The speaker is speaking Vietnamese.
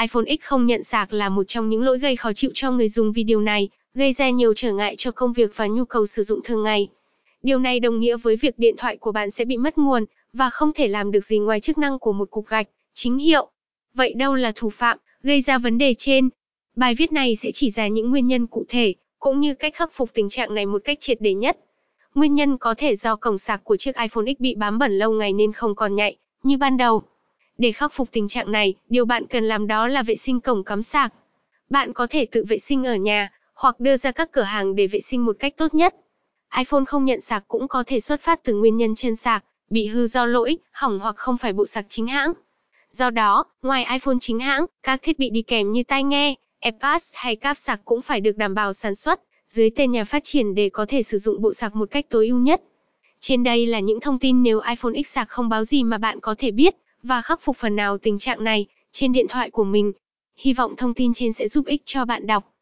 iPhone X không nhận sạc là một trong những lỗi gây khó chịu cho người dùng vì điều này, gây ra nhiều trở ngại cho công việc và nhu cầu sử dụng thường ngày. Điều này đồng nghĩa với việc điện thoại của bạn sẽ bị mất nguồn và không thể làm được gì ngoài chức năng của một cục gạch, chính hiệu. Vậy đâu là thủ phạm, gây ra vấn đề trên? Bài viết này sẽ chỉ ra những nguyên nhân cụ thể, cũng như cách khắc phục tình trạng này một cách triệt để nhất. Nguyên nhân có thể do cổng sạc của chiếc iPhone X bị bám bẩn lâu ngày nên không còn nhạy, như ban đầu. Để khắc phục tình trạng này, điều bạn cần làm đó là vệ sinh cổng cắm sạc. Bạn có thể tự vệ sinh ở nhà, hoặc đưa ra các cửa hàng để vệ sinh một cách tốt nhất. iPhone không nhận sạc cũng có thể xuất phát từ nguyên nhân trên sạc, bị hư do lỗi, hỏng hoặc không phải bộ sạc chính hãng. Do đó, ngoài iPhone chính hãng, các thiết bị đi kèm như tai nghe, AirPods hay cáp sạc cũng phải được đảm bảo sản xuất dưới tên nhà phát triển để có thể sử dụng bộ sạc một cách tối ưu nhất. Trên đây là những thông tin nếu iPhone X sạc không báo gì mà bạn có thể biết và khắc phục phần nào tình trạng này trên điện thoại của mình. Hy vọng thông tin trên sẽ giúp ích cho bạn đọc.